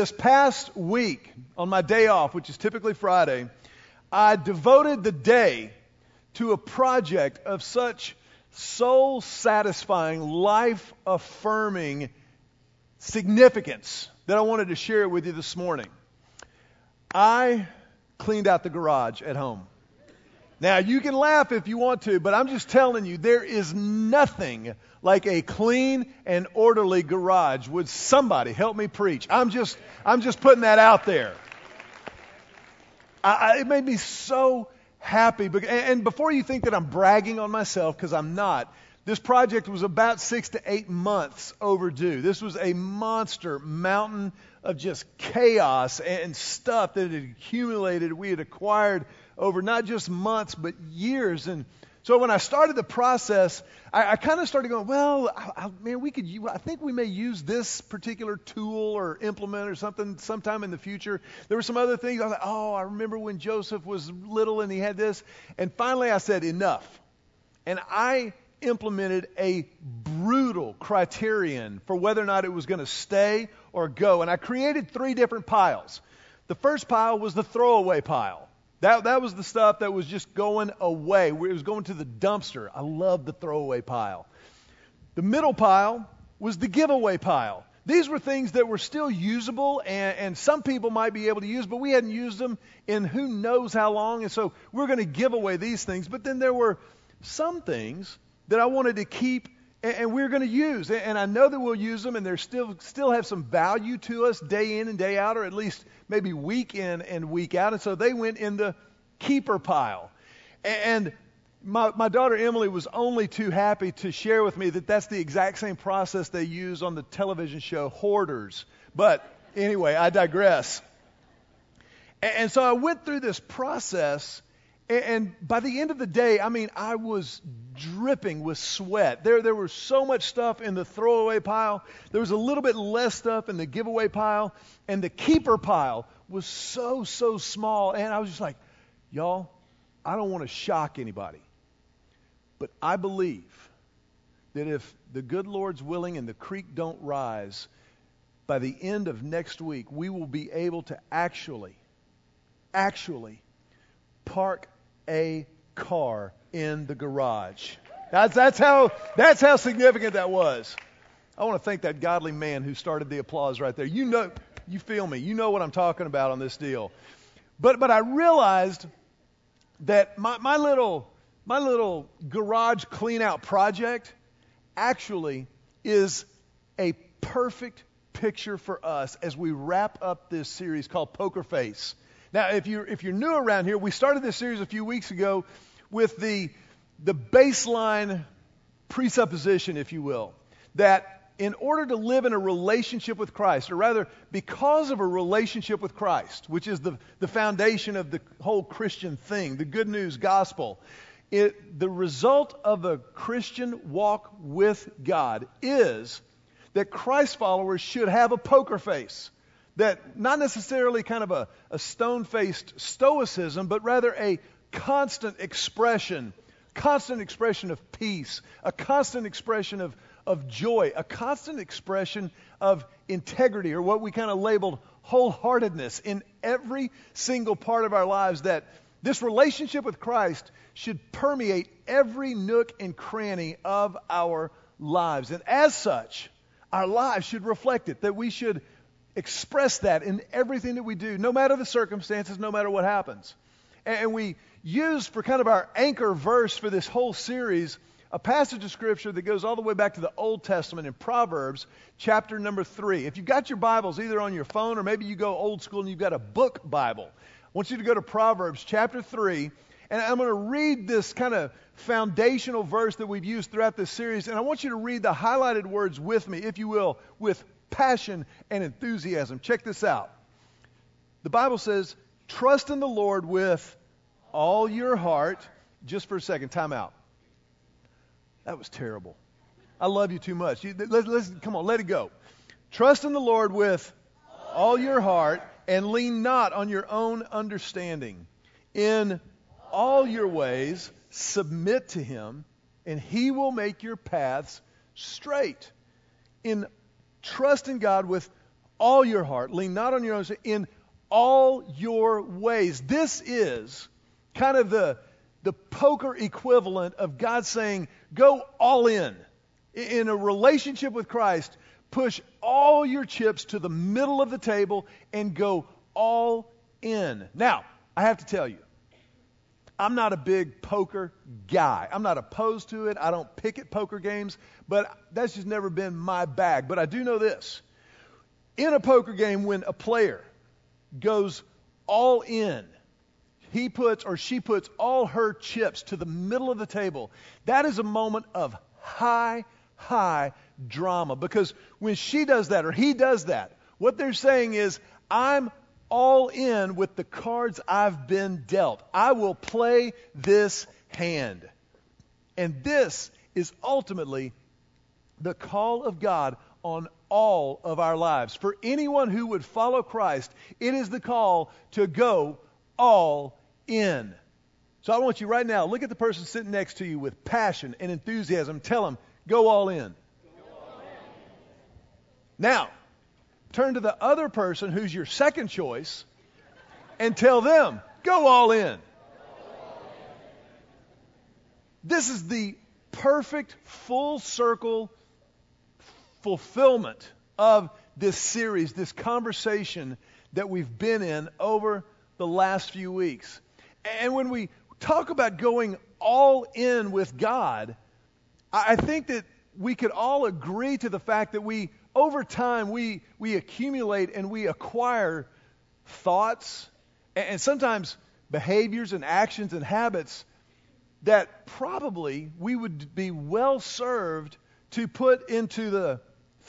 This past week, on my day off, which is typically Friday, I devoted the day to a project of such soul satisfying, life affirming significance that I wanted to share it with you this morning. I cleaned out the garage at home. Now, you can laugh if you want to, but I'm just telling you, there is nothing like a clean and orderly garage. Would somebody help me preach? I'm just, I'm just putting that out there. I, I, it made me so happy. And before you think that I'm bragging on myself, because I'm not, this project was about six to eight months overdue. This was a monster mountain of just chaos and stuff that had accumulated. We had acquired over not just months, but years. And so when I started the process, I, I kind of started going, well, I, I, man, we could. I think we may use this particular tool or implement or something sometime in the future. There were some other things. I was like, oh, I remember when Joseph was little and he had this. And finally, I said enough, and I implemented a brutal criterion for whether or not it was going to stay or go. And I created three different piles. The first pile was the throwaway pile. That, that was the stuff that was just going away. It was going to the dumpster. I love the throwaway pile. The middle pile was the giveaway pile. These were things that were still usable, and, and, some people might be able to use, but we hadn't used them in who knows how long, and so we're going to give away these things. But then there were some things that I wanted to keep and, we're going to use. And, I know that we'll use them, and they still still have some value to us day in and day out, or at least maybe week in and week out. And so they went in the keeper pile. And my, my daughter Emily was only too happy to share with me that that's the exact same process they use on the television show Hoarders. But anyway, I digress. And so I went through this process and by the end of the day, I mean, I was dripping with sweat. There, there was so much stuff in the throwaway pile. There was a little bit less stuff in the giveaway pile. And the keeper pile was so, so small. And I was just like, y'all, I don't want to shock anybody. But I believe that if the good Lord's willing and the creek don't rise, by the end of next week, we will be able to actually, actually park a car in the garage. That's, that's, how, that's how significant that was. I want to thank that godly man who started the applause right there. You know, you feel me. You know what I'm talking about on this deal. But, but I realized that my, my, little, my little garage clean out project actually is a perfect picture for us as we wrap up this series called Poker Face. Now, if you're, if you're new around here, we started this series a few weeks ago with the, the baseline presupposition, if you will, that in order to live in a relationship with Christ, or rather, because of a relationship with Christ, which is the, the foundation of the whole Christian thing, the good news gospel, it, the result of a Christian walk with God is that Christ followers should have a poker face that not necessarily kind of a, a stone faced stoicism, but rather a constant expression, constant expression of peace, a constant expression of, of joy, a constant expression of integrity, or what we kind of labeled wholeheartedness in every single part of our lives, that this relationship with Christ should permeate every nook and cranny of our lives. And as such, our lives should reflect it, that we should express that in everything that we do, no matter the circumstances, no matter what happens. And we use for kind of our anchor verse for this whole series a passage of scripture that goes all the way back to the Old Testament in Proverbs, chapter number three. If you've got your Bibles either on your phone or maybe you go old school and you've got a book Bible, I want you to go to Proverbs chapter three. And I'm going to read this kind of foundational verse that we've used throughout this series. And I want you to read the highlighted words with me, if you will, with passion and enthusiasm. Check this out. The Bible says, trust in the Lord with all your heart. Just for a second, time out. That was terrible. I love you too much. You, let, come on, let it go. Trust in the Lord with all your heart and lean not on your own understanding. In all your ways, submit to him, and he will make your paths straight. In trust in God with all your heart. Lean not on your own, in all your ways. This is kind of the, the poker equivalent of God saying, go all in. In a relationship with Christ, push all your chips to the middle of the table and go all in. Now, I have to tell you, I'm not a big poker guy. I'm not opposed to it. I don't pick at poker games, but that's just never been my bag. But I do know this. In a poker game, when a player goes all in, he puts or she puts all her chips to the middle of the table, that is a moment of high, high drama. Because when she does that or he does that, what they're saying is, I'm all in with the cards I've been dealt. I will play this hand. And this is ultimately the call of God on all of our lives. For anyone who would follow Christ, it is the call to go all in. So I want you right now, look at the person sitting next to you with passion and enthusiasm. Tell them, go all in. Now, turn to the other person who's your second choice and tell them, go all in. This is the perfect full circle fulfillment of this series, this conversation that we've been in over the last few weeks. And when we talk about going all in with God, I think that we could all agree to the fact that we, over time, we, we accumulate and we acquire thoughts and sometimes behaviors and actions and habits that probably we would be well served to put into the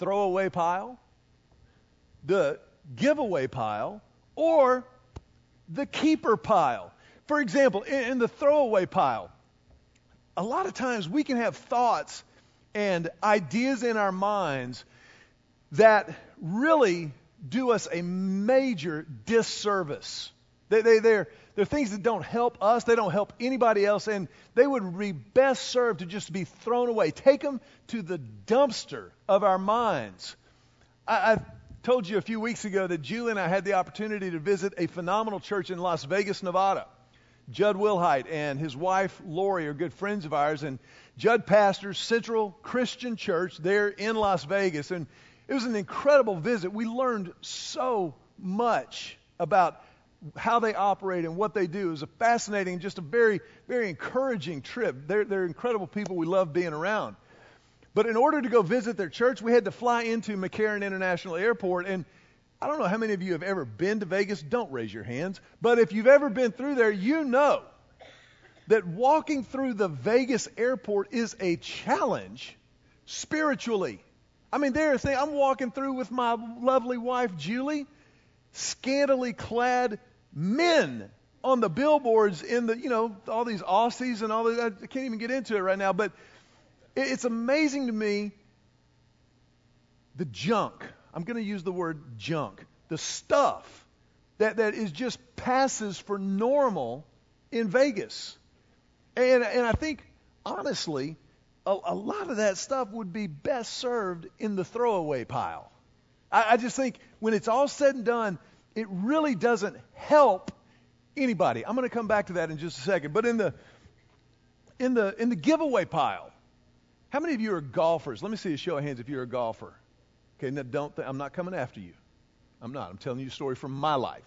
throwaway pile, the giveaway pile, or the keeper pile. For example, in, the throwaway pile, a lot of times we can have thoughts and ideas in our minds that really do us a major disservice. They, they, they're, they're things that don't help us, they don't help anybody else, and they would be best served to just be thrown away. Take them to the dumpster of our minds. I, I told you a few weeks ago that Julie and I had the opportunity to visit a phenomenal church in Las Vegas, Nevada. Jud Wilhite and his wife Lori are good friends of ours, and Jud pastors Central Christian Church there in Las Vegas. And it was an incredible visit. We learned so much about how they operate and what they do. is a fascinating, just a very, very encouraging trip. They're, they're incredible people we love being around. But in order to go visit their church, we had to fly into McCarran International Airport. And I don't know how many of you have ever been to Vegas. Don't raise your hands. But if you've ever been through there, you know that walking through the Vegas airport is a challenge spiritually. I mean, there are things, I'm walking through with my lovely wife, Julie, scantily clad men on the billboards in the, you know, all these Aussies and all that. I can't even get into it right now, but it's amazing to me the junk. I'm going to use the word junk. The stuff that, that is just passes for normal in Vegas. And, and I think, honestly, a, a lot of that stuff would be best served in the throwaway pile. I, I just think when it's all said and done, it really doesn't help anybody. I'm going to come back to that in just a second. But in the in the in the giveaway pile, how many of you are golfers? Let me see a show of hands if you're a golfer. Okay, now don't th- I'm not coming after you. I'm not. I'm telling you a story from my life.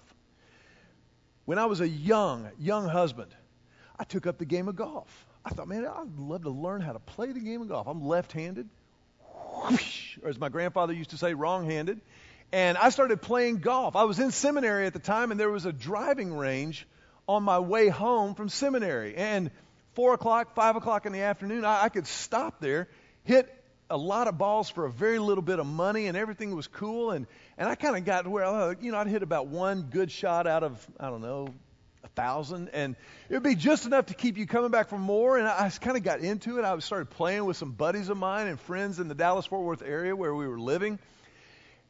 When I was a young young husband, I took up the game of golf. I thought, man, I'd love to learn how to play the game of golf. I'm left-handed, or as my grandfather used to say, wrong-handed and I started playing golf. I was in seminary at the time, and there was a driving range on my way home from seminary. And four o'clock, five o'clock in the afternoon, I, I could stop there, hit a lot of balls for a very little bit of money, and everything was cool. And and I kind of got to where uh, you know I'd hit about one good shot out of I don't know a thousand, and it would be just enough to keep you coming back for more. And I, I kind of got into it. I started playing with some buddies of mine and friends in the Dallas Fort Worth area where we were living.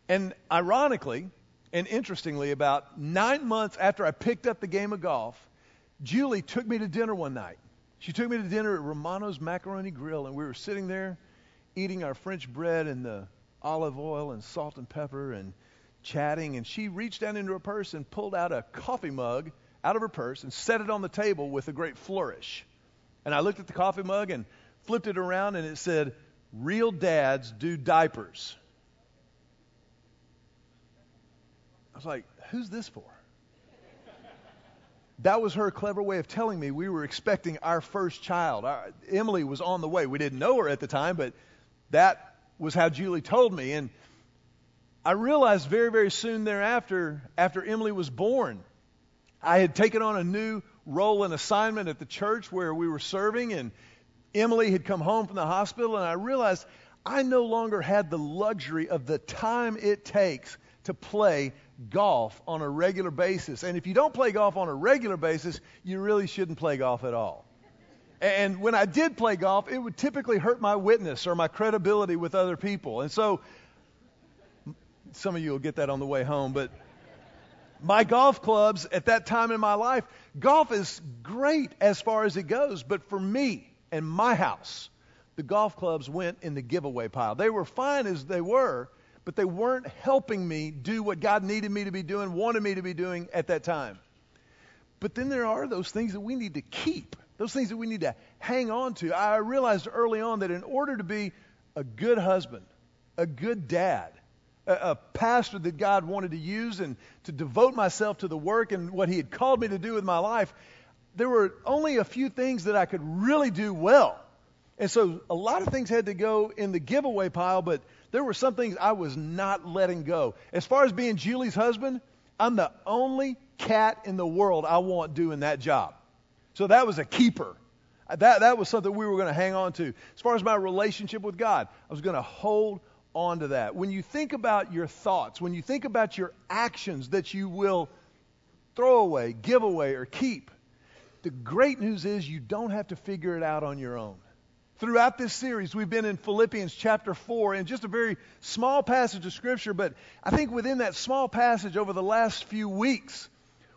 And ironically and interestingly, about nine months after I picked up the game of golf, Julie took me to dinner one night. She took me to dinner at Romano's Macaroni Grill, and we were sitting there eating our French bread and the olive oil and salt and pepper and chatting, and she reached down into her purse and pulled out a coffee mug out of her purse and set it on the table with a great flourish. And I looked at the coffee mug and flipped it around, and it said, Real dads do diapers. I was like, Who's this for? That was her clever way of telling me we were expecting our first child. Our, Emily was on the way. We didn't know her at the time, but that was how Julie told me. And I realized very, very soon thereafter, after Emily was born, I had taken on a new role and assignment at the church where we were serving, and Emily had come home from the hospital, and I realized I no longer had the luxury of the time it takes to play golf on a regular basis. And if you don't play golf on a regular basis, you really shouldn't play golf at all. And when I did play golf, it would typically hurt my witness or my credibility with other people. And so, some of you will get that on the way home, but my golf clubs at that time in my life, golf is great as far as it goes, but for me and my house, the golf clubs went in the giveaway pile. They were fine as they were, but they weren't helping me do what God needed me to be doing, wanted me to be doing at that time. But then there are those things that we need to keep, those things that we need to hang on to. I realized early on that in order to be a good husband, a good dad, a, pastor that God wanted to use and to devote myself to the work and what He had called me to do with my life, there were only a few things that I could really do well. And so a lot of things had to go in the giveaway pile, but there were some things I was not letting go. As far as being Julie's husband, I'm the only cat in the world I want doing that job. So that was a keeper. That, that was something we were going to hang on to. As far as my relationship with God, I was going to hold on to that. When you think about your thoughts, when you think about your actions that you will throw away, give away, or keep, the great news is you don't have to figure it out on your own. Throughout this series, we've been in Philippians chapter 4, and just a very small passage of Scripture, but I think within that small passage over the last few weeks,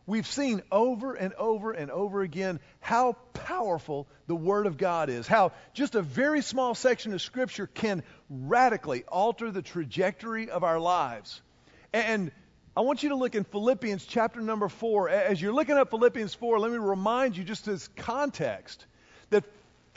we've seen over and over and over again how powerful the Word of God is. How just a very small section of Scripture can radically alter the trajectory of our lives. And I want you to look in Philippians chapter number 4. As you're looking at Philippians 4, let me remind you just as context that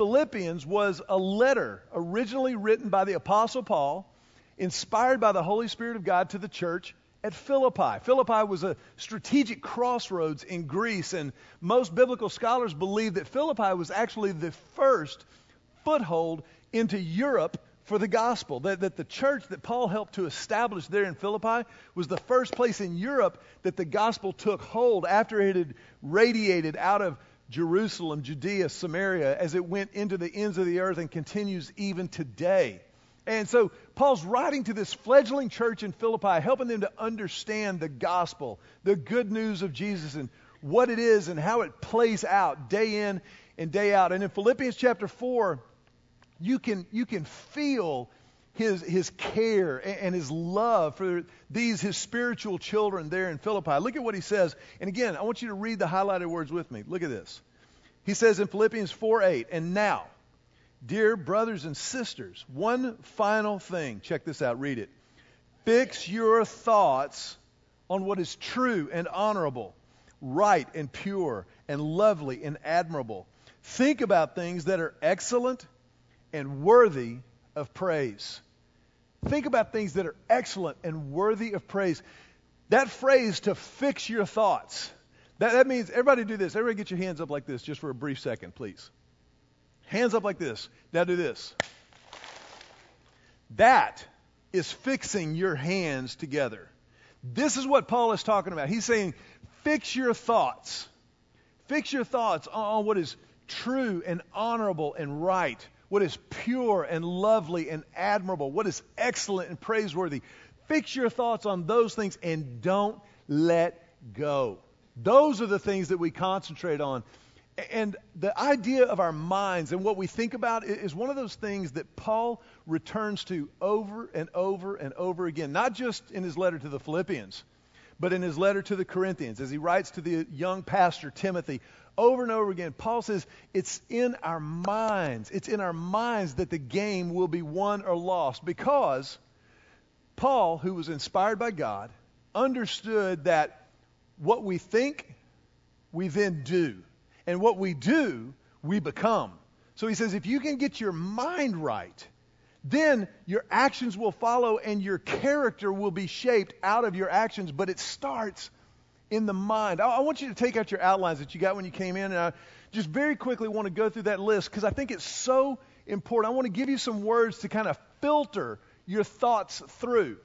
Philippians was a letter originally written by the Apostle Paul, inspired by the Holy Spirit of God to the church at Philippi. Philippi was a strategic crossroads in Greece, and most biblical scholars believe that Philippi was actually the first foothold into Europe for the gospel. That, that the church that Paul helped to establish there in Philippi was the first place in Europe that the gospel took hold after it had radiated out of Jerusalem, Judea, Samaria, as it went into the ends of the earth and continues even today. And so Paul's writing to this fledgling church in Philippi, helping them to understand the gospel, the good news of Jesus, and what it is and how it plays out day in and day out. And in Philippians chapter 4, you can, you can feel his, his care and his love for these, his spiritual children there in Philippi. Look at what he says. And again, I want you to read the highlighted words with me. Look at this. He says in Philippians 4 8, and now, dear brothers and sisters, one final thing. Check this out, read it. Fix your thoughts on what is true and honorable, right and pure, and lovely and admirable. Think about things that are excellent and worthy of praise. Think about things that are excellent and worthy of praise. That phrase, to fix your thoughts, that, that means everybody do this. Everybody get your hands up like this just for a brief second, please. Hands up like this. Now do this. That is fixing your hands together. This is what Paul is talking about. He's saying, fix your thoughts. Fix your thoughts on what is true and honorable and right what is pure and lovely and admirable, what is excellent and praiseworthy. Fix your thoughts on those things and don't let go. Those are the things that we concentrate on. And the idea of our minds and what we think about is one of those things that Paul returns to over and over and over again, not just in his letter to the Philippians, but in his letter to the Corinthians, as he writes to the young pastor Timothy, over and over again, Paul says it's in our minds. It's in our minds that the game will be won or lost because Paul, who was inspired by God, understood that what we think, we then do. And what we do, we become. So he says if you can get your mind right, then your actions will follow and your character will be shaped out of your actions. But it starts in the mind. I, I want you to take out your outlines that you got when you came in. And I just very quickly want to go through that list because I think it's so important. I want to give you some words to kind of filter your thoughts through.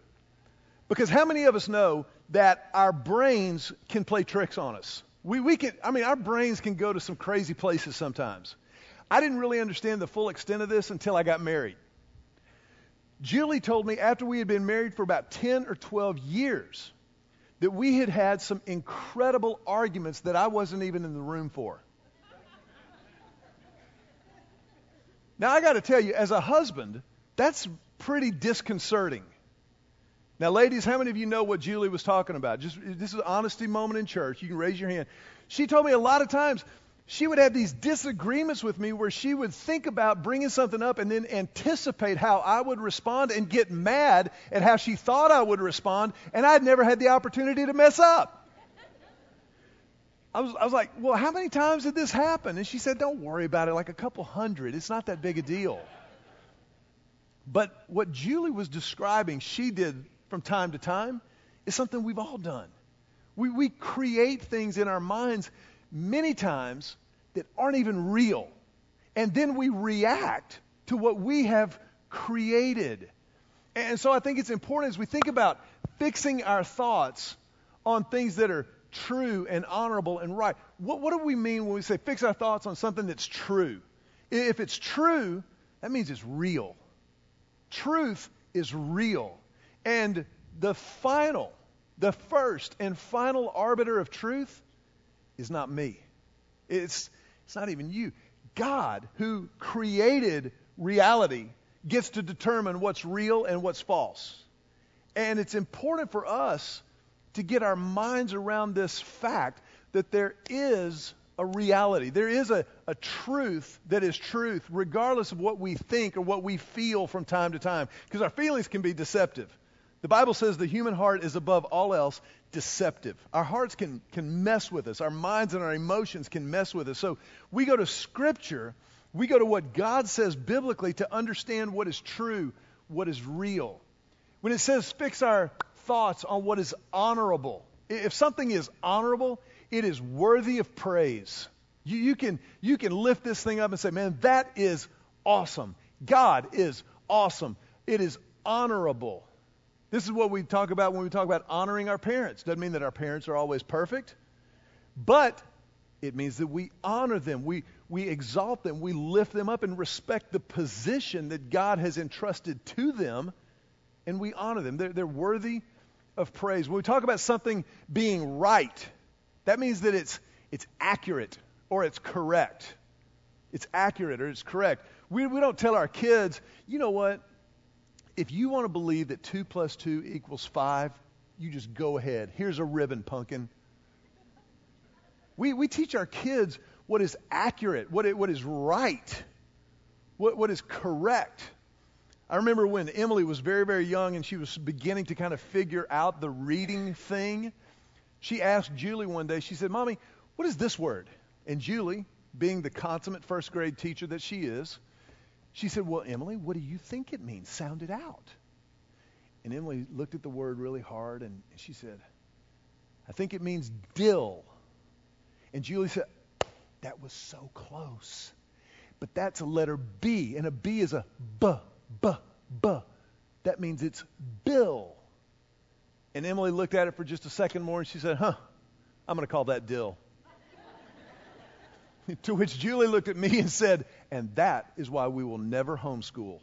Because how many of us know that our brains can play tricks on us? We, we can, I mean, our brains can go to some crazy places sometimes. I didn't really understand the full extent of this until I got married. Julie told me after we had been married for about 10 or 12 years that we had had some incredible arguments that I wasn't even in the room for. Now, I got to tell you, as a husband, that's pretty disconcerting. Now, ladies, how many of you know what Julie was talking about? Just this is an honesty moment in church. You can raise your hand. She told me a lot of times she would have these disagreements with me where she would think about bringing something up and then anticipate how I would respond and get mad at how she thought I would respond, and I'd never had the opportunity to mess up. I was, I was like, well, how many times did this happen? And she said, don't worry about it, like a couple hundred. It's not that big a deal. But what Julie was describing, she did from time to time, is something we've all done. We, we create things in our minds many times that aren't even real. And then we react to what we have created. And so I think it's important as we think about fixing our thoughts on things that are true and honorable and right. What, what do we mean when we say fix our thoughts on something that's true? If it's true, that means it's real. Truth is real. And the final, the first and final arbiter of truth is not me. It's, it's not even you. God, who created reality, gets to determine what's real and what's false. And it's important for us to get our minds around this fact that there is a reality. There is a, a truth that is truth, regardless of what we think or what we feel from time to time. Because our feelings can be deceptive. The Bible says the human heart is above all else deceptive. Our hearts can, can mess with us, our minds and our emotions can mess with us. So we go to Scripture, we go to what God says biblically to understand what is true, what is real. When it says fix our thoughts on what is honorable. If something is honorable, it is worthy of praise. You, you, can, you can lift this thing up and say, man, that is awesome. God is awesome. It is honorable. This is what we talk about when we talk about honoring our parents. Doesn't mean that our parents are always perfect, but it means that we honor them. We, we exalt them. We lift them up and respect the position that God has entrusted to them, and we honor them. They're, they're worthy of praise. When we talk about something being right, that means that it's, it's accurate or it's correct. It's accurate or it's correct. We, we don't tell our kids, you know what? If you want to believe that 2 plus 2 equals 5, you just go ahead. Here's a ribbon, pumpkin. We, we teach our kids what is accurate, what, it, what is right, what, what is correct. I remember when Emily was very, very young and she was beginning to kind of figure out the reading thing. She asked Julie one day, she said, Mommy, what is this word? And Julie, being the consummate first grade teacher that she is, she said, Well, Emily, what do you think it means? Sound it out. And Emily looked at the word really hard and she said, I think it means dill. And Julie said, That was so close. But that's a letter B, and a B is a B B, B. That means it's Bill. And Emily looked at it for just a second more and she said, Huh, I'm going to call that Dill. to which Julie looked at me and said, And that is why we will never homeschool.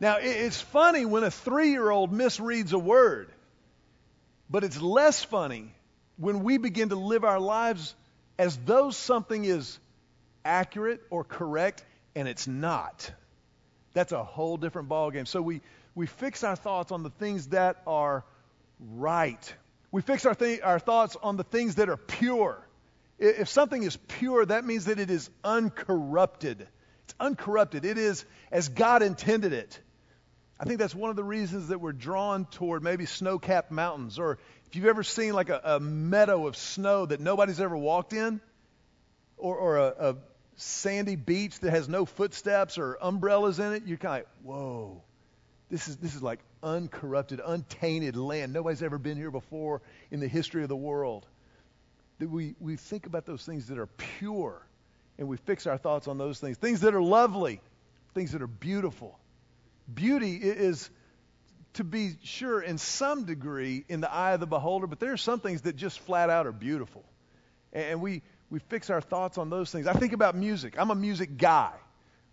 now, it's funny when a three year old misreads a word, but it's less funny when we begin to live our lives as though something is accurate or correct and it's not. That's a whole different ballgame. So we, we fix our thoughts on the things that are right. We fix our, th- our thoughts on the things that are pure. If something is pure, that means that it is uncorrupted. It's uncorrupted. It is as God intended it. I think that's one of the reasons that we're drawn toward maybe snow capped mountains. Or if you've ever seen like a, a meadow of snow that nobody's ever walked in, or, or a, a sandy beach that has no footsteps or umbrellas in it, you're kind of like, whoa, this is, this is like uncorrupted, untainted land. Nobody's ever been here before in the history of the world. That we, we think about those things that are pure and we fix our thoughts on those things. Things that are lovely, things that are beautiful. Beauty is, to be sure, in some degree in the eye of the beholder, but there are some things that just flat out are beautiful. And we, we fix our thoughts on those things. I think about music. I'm a music guy.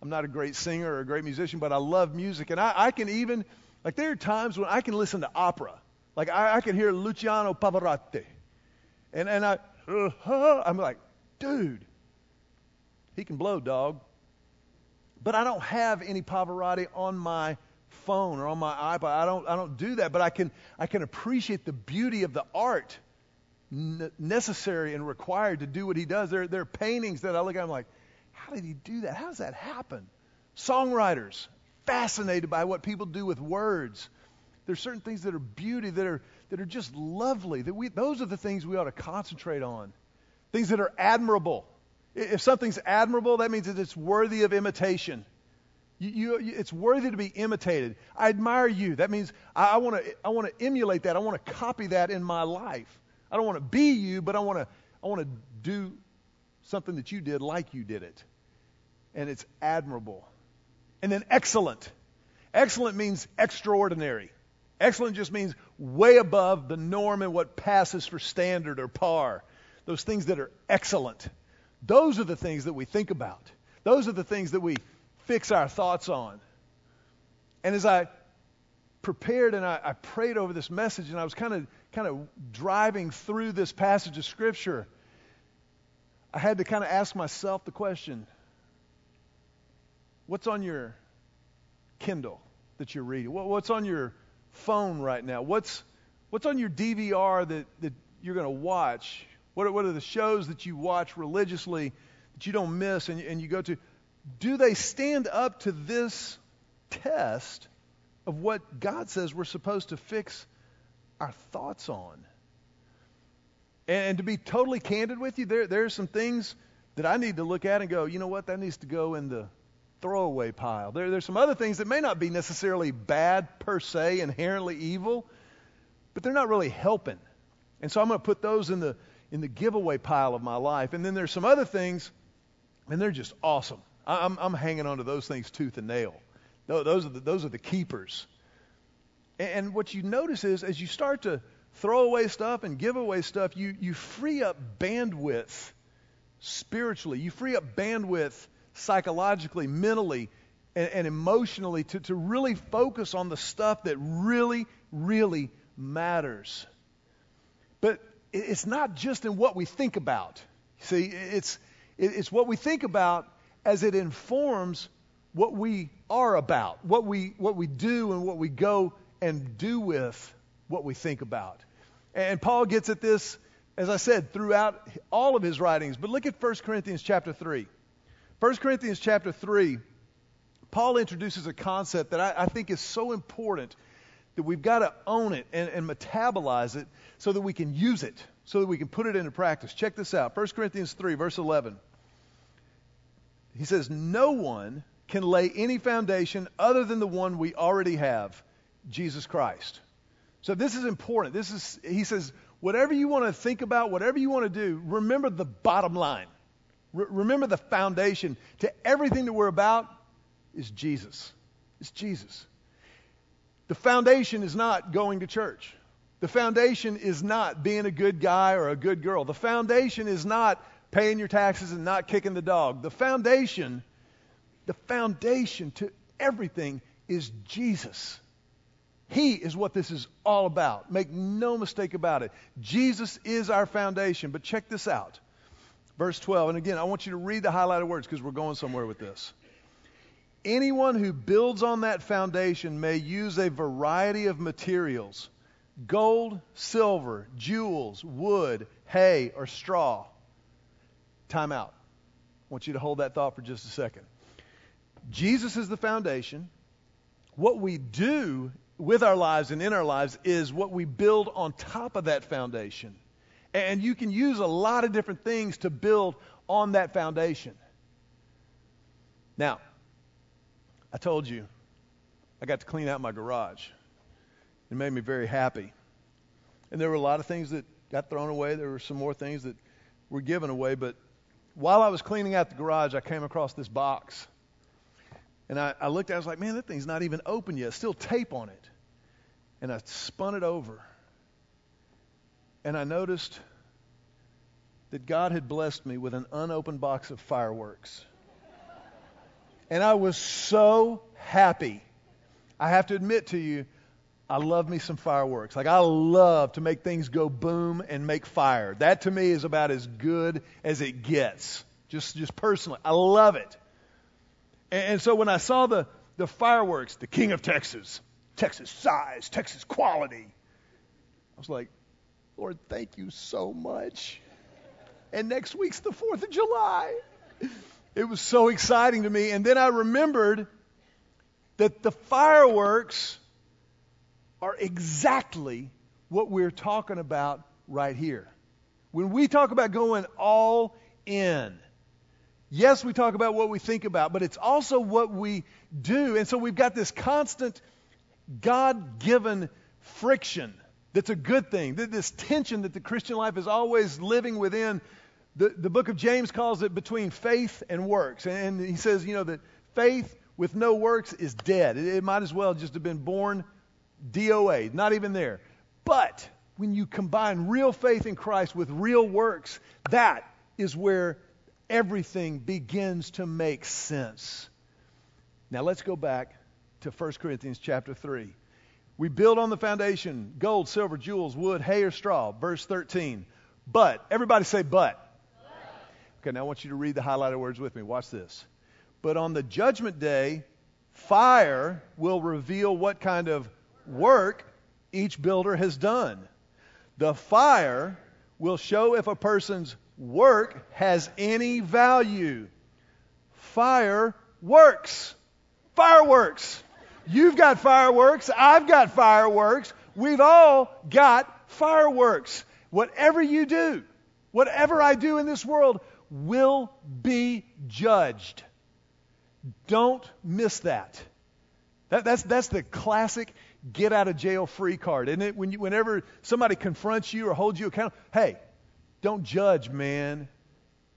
I'm not a great singer or a great musician, but I love music. And I, I can even, like, there are times when I can listen to opera. Like, I, I can hear Luciano Pavarotti. And, and I, uh, I'm like, dude, he can blow, dog. But I don't have any Pavarotti on my phone or on my iPod. I don't, I don't do that, but I can, I can appreciate the beauty of the art necessary and required to do what he does. There, there are paintings that I look at, I'm like, how did he do that? How does that happen? Songwriters, fascinated by what people do with words. There's certain things that are beauty, that are, that are just lovely. That we, those are the things we ought to concentrate on. Things that are admirable. If something's admirable, that means that it's worthy of imitation. You, you, it's worthy to be imitated. I admire you. That means I, want to I wanna emulate that. I want to copy that in my life. I don't want to be you, but I want to I want to do something that you did like you did it. And it's admirable. And then excellent. Excellent means extraordinary. Excellent just means way above the norm and what passes for standard or par. Those things that are excellent. Those are the things that we think about. Those are the things that we fix our thoughts on. And as I prepared and I, I prayed over this message and I was kind of kind of driving through this passage of scripture, I had to kind of ask myself the question, what's on your Kindle that you're reading? What's on your phone right now? What's what's on your DVR that, that you're going to watch what are, what are the shows that you watch religiously that you don't miss and, and you go to? Do they stand up to this test of what God says we're supposed to fix our thoughts on? And, to be totally candid with you, there, there are some things that I need to look at and go, you know what, that needs to go in the throwaway pile. There, there's some other things that may not be necessarily bad per se, inherently evil, but they're not really helping. And so I'm going to put those in the in the giveaway pile of my life. And then there's some other things, and they're just awesome. I'm, I'm hanging on to those things tooth and nail. Those are the, those are the keepers. And what you notice is as you start to throw away stuff and give away stuff, you, you free up bandwidth spiritually. You free up bandwidth psychologically, mentally, and, and emotionally to, to really focus on the stuff that really, really matters. But it's not just in what we think about. See, it's, it's what we think about as it informs what we are about, what we, what we do and what we go and do with what we think about. And Paul gets at this, as I said, throughout all of his writings. But look at 1 Corinthians chapter 3. 1 Corinthians chapter 3, Paul introduces a concept that I, I think is so important that we've got to own it and, and metabolize it so that we can use it, so that we can put it into practice. Check this out 1 Corinthians 3, verse 11. He says, No one can lay any foundation other than the one we already have, Jesus Christ. So this is important. This is, he says, whatever you want to think about, whatever you want to do, remember the bottom line. Re- remember the foundation to everything that we're about is Jesus. It's Jesus. The foundation is not going to church. The foundation is not being a good guy or a good girl. The foundation is not paying your taxes and not kicking the dog. The foundation, the foundation to everything is Jesus. He is what this is all about. Make no mistake about it. Jesus is our foundation. But check this out. Verse 12. And again, I want you to read the highlighted words because we're going somewhere with this. Anyone who builds on that foundation may use a variety of materials gold, silver, jewels, wood, hay, or straw. Time out. I want you to hold that thought for just a second. Jesus is the foundation. what we do with our lives and in our lives is what we build on top of that foundation. And you can use a lot of different things to build on that foundation. Now, I told you I got to clean out my garage. It made me very happy. And there were a lot of things that got thrown away. There were some more things that were given away. But while I was cleaning out the garage, I came across this box. And I, I looked at it, I was like, man, that thing's not even open yet. Still tape on it. And I spun it over. And I noticed that God had blessed me with an unopened box of fireworks. And I was so happy. I have to admit to you, I love me some fireworks. Like, I love to make things go boom and make fire. That to me is about as good as it gets. Just, just personally. I love it. And, and so when I saw the, the fireworks, the king of Texas, Texas size, Texas quality, I was like, Lord, thank you so much. And next week's the 4th of July. It was so exciting to me. And then I remembered that the fireworks are exactly what we're talking about right here. When we talk about going all in, yes, we talk about what we think about, but it's also what we do. And so we've got this constant God given friction that's a good thing, this tension that the Christian life is always living within. The, the book of James calls it between faith and works. And he says, you know, that faith with no works is dead. It, it might as well just have been born DOA, not even there. But when you combine real faith in Christ with real works, that is where everything begins to make sense. Now let's go back to 1 Corinthians chapter 3. We build on the foundation gold, silver, jewels, wood, hay, or straw. Verse 13. But, everybody say, but. but. Okay, now I want you to read the highlighted words with me. Watch this. But on the judgment day, fire will reveal what kind of work each builder has done. The fire will show if a person's work has any value. Fire works. Fireworks. You've got fireworks. I've got fireworks. We've all got fireworks. Whatever you do, whatever I do in this world will be judged. Don't miss that. that that's, that's the classic get out of jail free card. Isn't it? When you, whenever somebody confronts you or holds you accountable, hey, don't judge, man.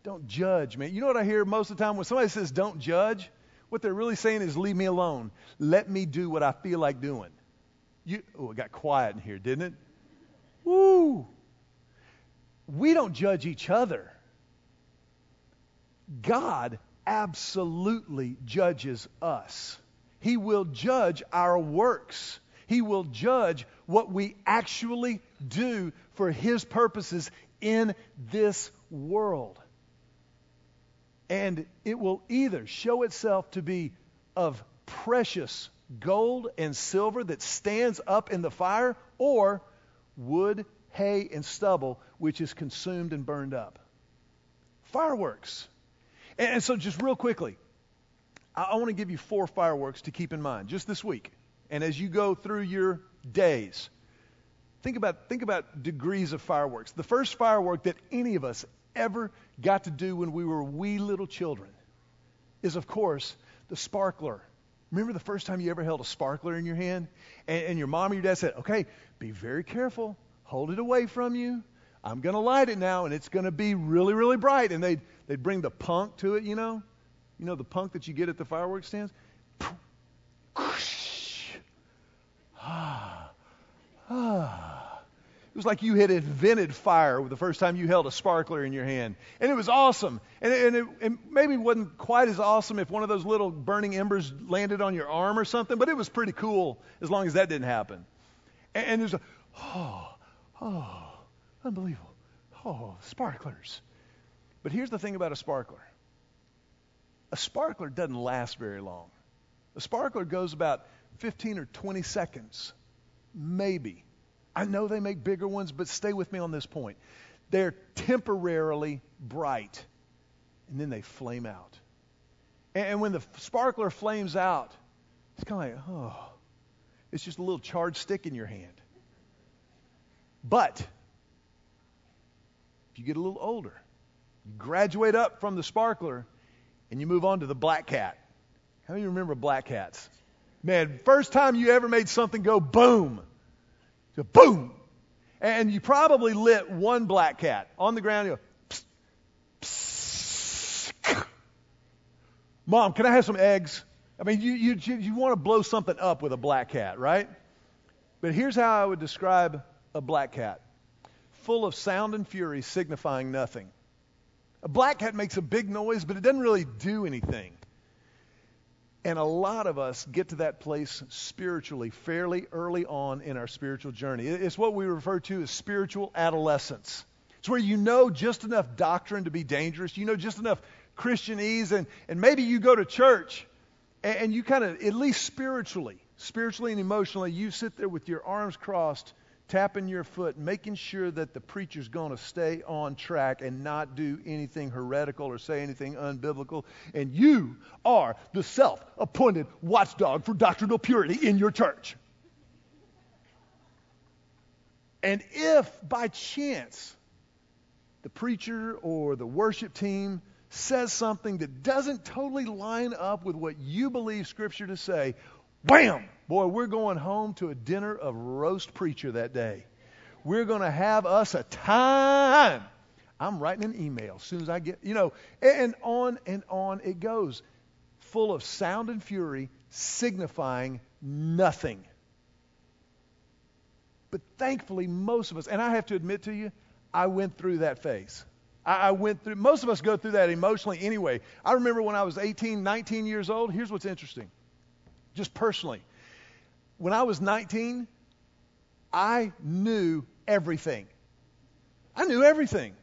Don't judge, man. You know what I hear most of the time when somebody says don't judge? What they're really saying is leave me alone. Let me do what I feel like doing. You, oh, it got quiet in here, didn't it? Woo! We don't judge each other. God absolutely judges us. He will judge our works. He will judge what we actually do for His purposes in this world. And it will either show itself to be of precious gold and silver that stands up in the fire, or wood, hay, and stubble, which is consumed and burned up. Fireworks. And, so, just real quickly, I, want to give you four fireworks to keep in mind just this week. And as you go through your days, think about, think about degrees of fireworks. The first firework that any of us ever got to do when we were wee little children is, of course, the sparkler. Remember the first time you ever held a sparkler in your hand? And, and your mom or your dad said, okay, be very careful. Hold it away from you. I'm going to light it now, and it's going to be really, really bright. And they'd, they'd bring the punk to it, you know? You know the punk that you get at the fireworks stands? Ah, ah. It was like you had invented fire the first time you held a sparkler in your hand. And it was awesome. And, it, and it, maybe wasn't quite as awesome if one of those little burning embers landed on your arm or something, but it was pretty cool as long as that didn't happen. And, and there's a, oh, oh, unbelievable. Oh, sparklers. But here's the thing about a sparkler a sparkler doesn't last very long. A sparkler goes about 15 or 20 seconds, maybe. I know they make bigger ones, but stay with me on this point. They're temporarily bright, and then they flame out. And when the sparkler flames out, It's kind of like, oh, it's just a little charred stick in your hand. But if you get a little older, you graduate up from the sparkler and you move on to the black cat. How many remember black cats? Man, first time you ever made something go boom. So boom. And you probably lit one black cat on the ground. You go, psst, psst. Mom, can I have some eggs? I mean, you, you, you want to blow something up with a black cat, right? But here's how I would describe a black cat full of sound and fury, signifying nothing. A black cat makes a big noise, but it doesn't really do anything. And a lot of us get to that place spiritually fairly early on in our spiritual journey. It's what we refer to as spiritual adolescence. It's where you know just enough doctrine to be dangerous, you know just enough Christianese, and, and maybe you go to church and, and you kind of, at least spiritually, spiritually and emotionally, you sit there with your arms crossed tapping your foot, making sure that the preacher's going to stay on track and not do anything heretical or say anything unbiblical. And you are the self appointed watchdog for doctrinal purity in your church. And if by chance the preacher or the worship team says something that doesn't totally line up with what you believe Scripture to say, Bam! Boy, we're going home to a dinner of roast preacher that day. We're going to have us a time. I'm writing an email as soon as I get, you know, and on and on it goes, full of sound and fury, signifying nothing. But thankfully, most of us, and I have to admit to you, I went through that phase. I, went through, most of us go through that emotionally anyway. I remember when I was 18, 19 years old. Here's what's interesting just personally. When I was 19, I knew everything. I knew everything.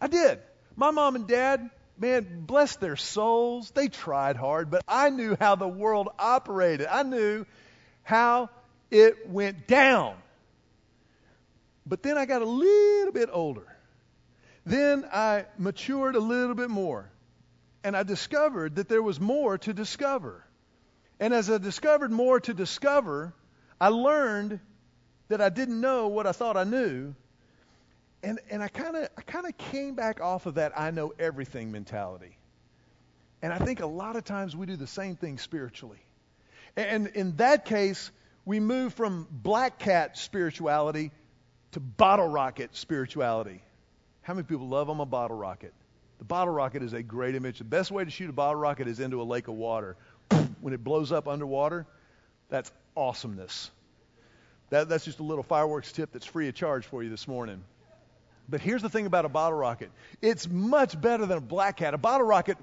I did. My mom and dad, man, bless their souls. They tried hard, but I knew how the world operated. I knew how it went down. But then I got a little bit older. Then I matured a little bit more. And I discovered that there was more to discover. And as I discovered more to discover, I learned that I didn't know what I thought I knew. And, and I kind of I kind of came back off of that I know everything mentality. And I think a lot of times we do the same thing spiritually. And in that case, we move from black cat spirituality to bottle rocket spirituality. How many people love them a bottle rocket? The bottle rocket is a great image. The best way to shoot a bottle rocket is into a lake of water when it blows up underwater, that's awesomeness. That, that's just a little fireworks tip that's free of charge for you this morning. But here's the thing about a bottle rocket it's much better than a black cat. A bottle rocket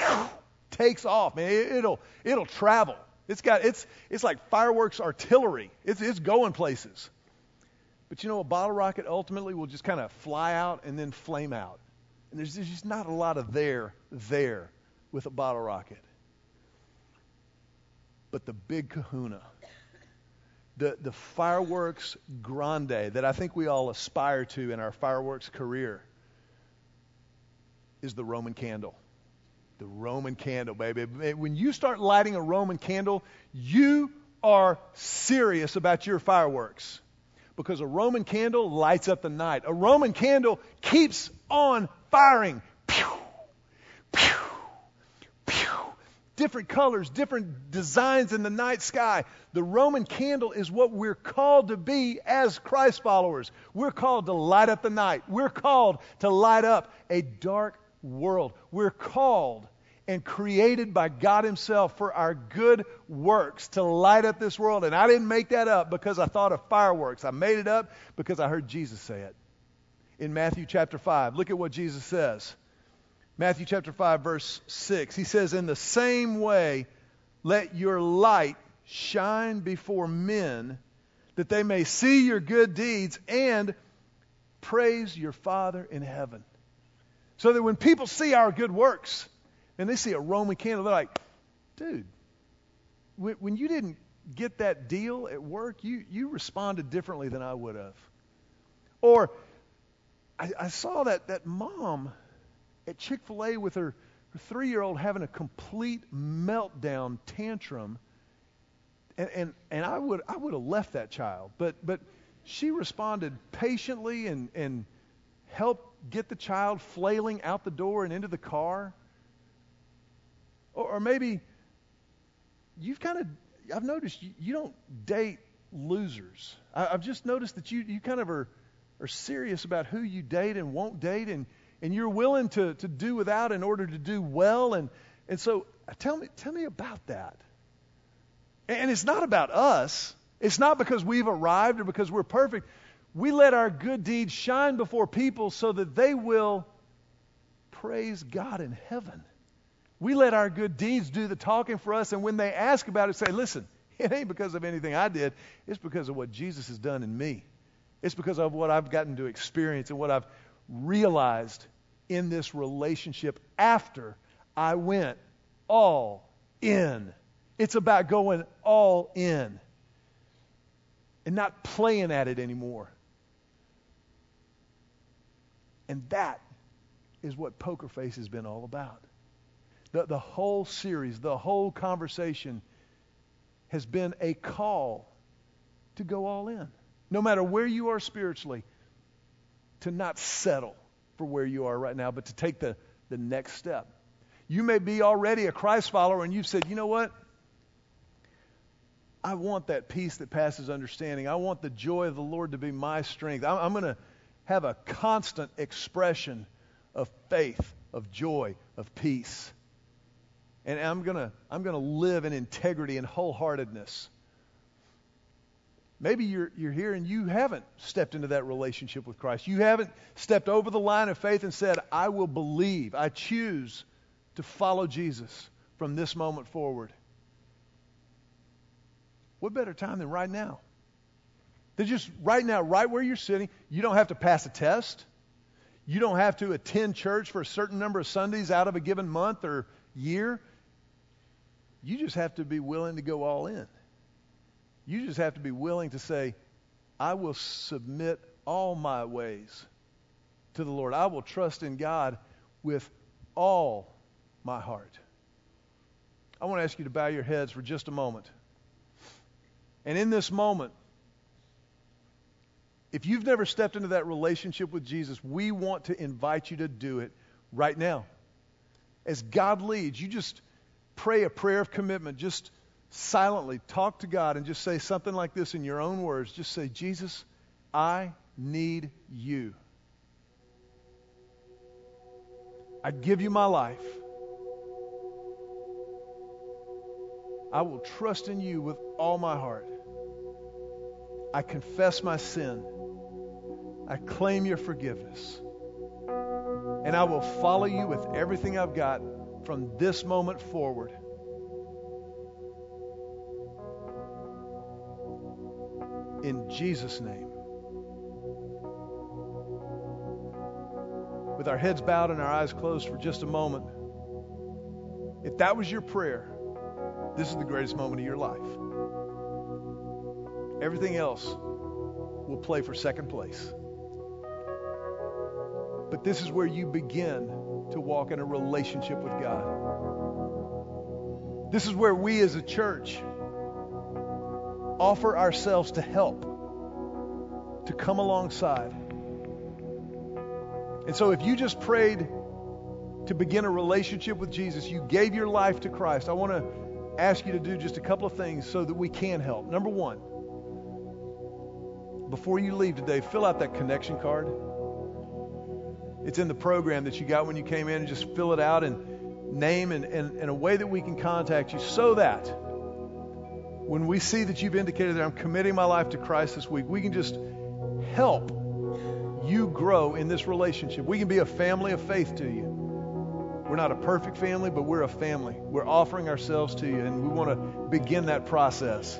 takes off, man. It, will it'll travel. It's got it's it's like fireworks artillery. It's it's going places. But you know, a bottle rocket ultimately will just kind of fly out and then flame out. And there's, there's just not a lot of there there with a bottle rocket but the big kahuna, the, the fireworks grande that I think we all aspire to in our fireworks career is the Roman candle. The Roman candle, baby. When you start lighting a Roman candle, you are serious about your fireworks because a Roman candle lights up the night. A Roman candle keeps on firing. Different colors, different designs in the night sky. The Roman candle is what we're called to be as Christ followers. We're called to light up the night. We're called to light up a dark world. We're called and created by God Himself for our good works to light up this world. And I didn't make that up because I thought of fireworks. I made it up because I heard Jesus say it. In Matthew chapter 5, look at what Jesus says. Matthew chapter 5, verse 6. He says, In the same way, let your light shine before men that they may see your good deeds and praise your Father in heaven. So that when people see our good works and they see a Roman candle, they're like, dude, when you didn't get that deal at work, you, you responded differently than I would have. Or I, I saw that, that mom at Chick fil A with her, her three year old having a complete meltdown tantrum And, and, and I would I would have left that child, but but she responded patiently and, and helped get the child flailing out the door and into the car. Or, or maybe you've kind of I've noticed you, you don't date losers. I, I've just noticed that you you kind of are are serious about who you date and won't date, and and you're willing to to do without in order to do well. And and so uh, tell me tell me about that. And it's not about us. It's not because we've arrived or because we're perfect. We let our good deeds shine before people so that they will praise God in heaven. We let our good deeds do the talking for us, and when they ask about it, say, listen, it ain't because of anything I did, it's because of what Jesus has done in me. It's because of what I've gotten to experience and what I've realized in this relationship after I went all in. It's about going all in and not playing at it anymore. And that is what Poker Face has been all about. The, the whole series, the whole conversation has been a call to go all in. No matter where you are spiritually, to not settle for where you are right now, but to take the, the next step. You may be already a Christ follower and you've said, you know what? I want that peace that passes understanding. I want the joy of the Lord to be my strength. I'm, I'm going to have a constant expression of faith, of joy, of peace. And I'm going to I'm going to live in integrity and wholeheartedness. Maybe you're, you're here and you haven't stepped into that relationship with Christ. You haven't stepped over the line of faith and said, I will believe. I choose to follow Jesus from this moment forward. What better time than right now? That just right now, right where you're sitting, you don't have to pass a test. You don't have to attend church for a certain number of Sundays out of a given month or year. You just have to be willing to go all in. You just have to be willing to say, I will submit all my ways to the Lord. I will trust in God with all my heart. I want to ask you to bow your heads for just a moment. And in this moment, if you've never stepped into that relationship with Jesus, we want to invite you to do it right now. As God leads, you just pray a prayer of commitment. Just silently talk to God and just say something like this in your own words. Just say, Jesus, I need you. I give you my life. I will trust in you with all my heart. I confess my sin. I claim your forgiveness. And I will follow you with everything I've got from this moment forward. In Jesus' name. With our heads bowed and our eyes closed for just a moment, if that was your prayer, this is the greatest moment of your life. Everything else will play for second place. But this is where you begin to walk in a relationship with God. This is where we as a church offer ourselves to help, to come alongside. And so if you just prayed to begin a relationship with Jesus, you gave your life to Christ, I want to ask you to do just a couple of things so that we can help. Number one, before you leave today, fill out that connection card. It's in the program that you got when you came in, and just fill it out and name and, and, and a way that we can contact you so that when we see that you've indicated that I'm committing my life to Christ this week, we can just help you grow in this relationship. We can be a family of faith to you. We're not a perfect family, but we're a family. We're offering ourselves to you, and we want to begin that process.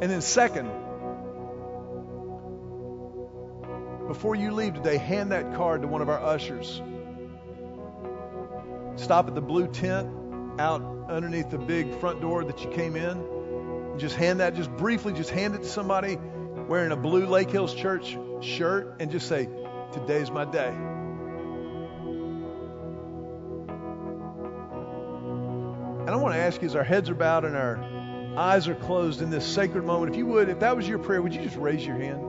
And then, second, before you leave today, hand that card to one of our ushers. Stop at the blue tent out underneath the big front door that you came in. Just hand that, just briefly, just hand it to somebody wearing a blue Lake Hills Church shirt and just say, Today's my day. And I want to ask you, as our heads are bowed and our eyes are closed in this sacred moment, if you would, if that was your prayer, would you just raise your hand?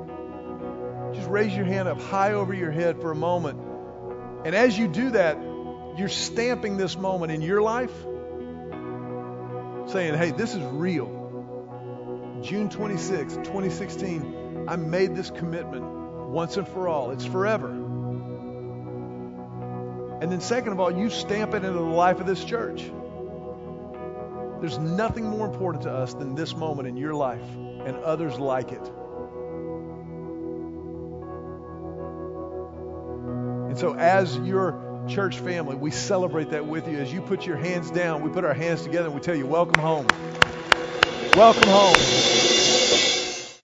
Just raise your hand up high over your head for a moment. And as you do that, you're stamping this moment in your life, saying, hey, this is real. June 26, 2016, I made this commitment once and for all. It's forever. And then, second of all, you stamp it into the life of this church. There's nothing more important to us than this moment in your life and others like it. And so, as your church family, we celebrate that with you. As you put your hands down, we put our hands together and we tell you, Welcome home. Welcome home.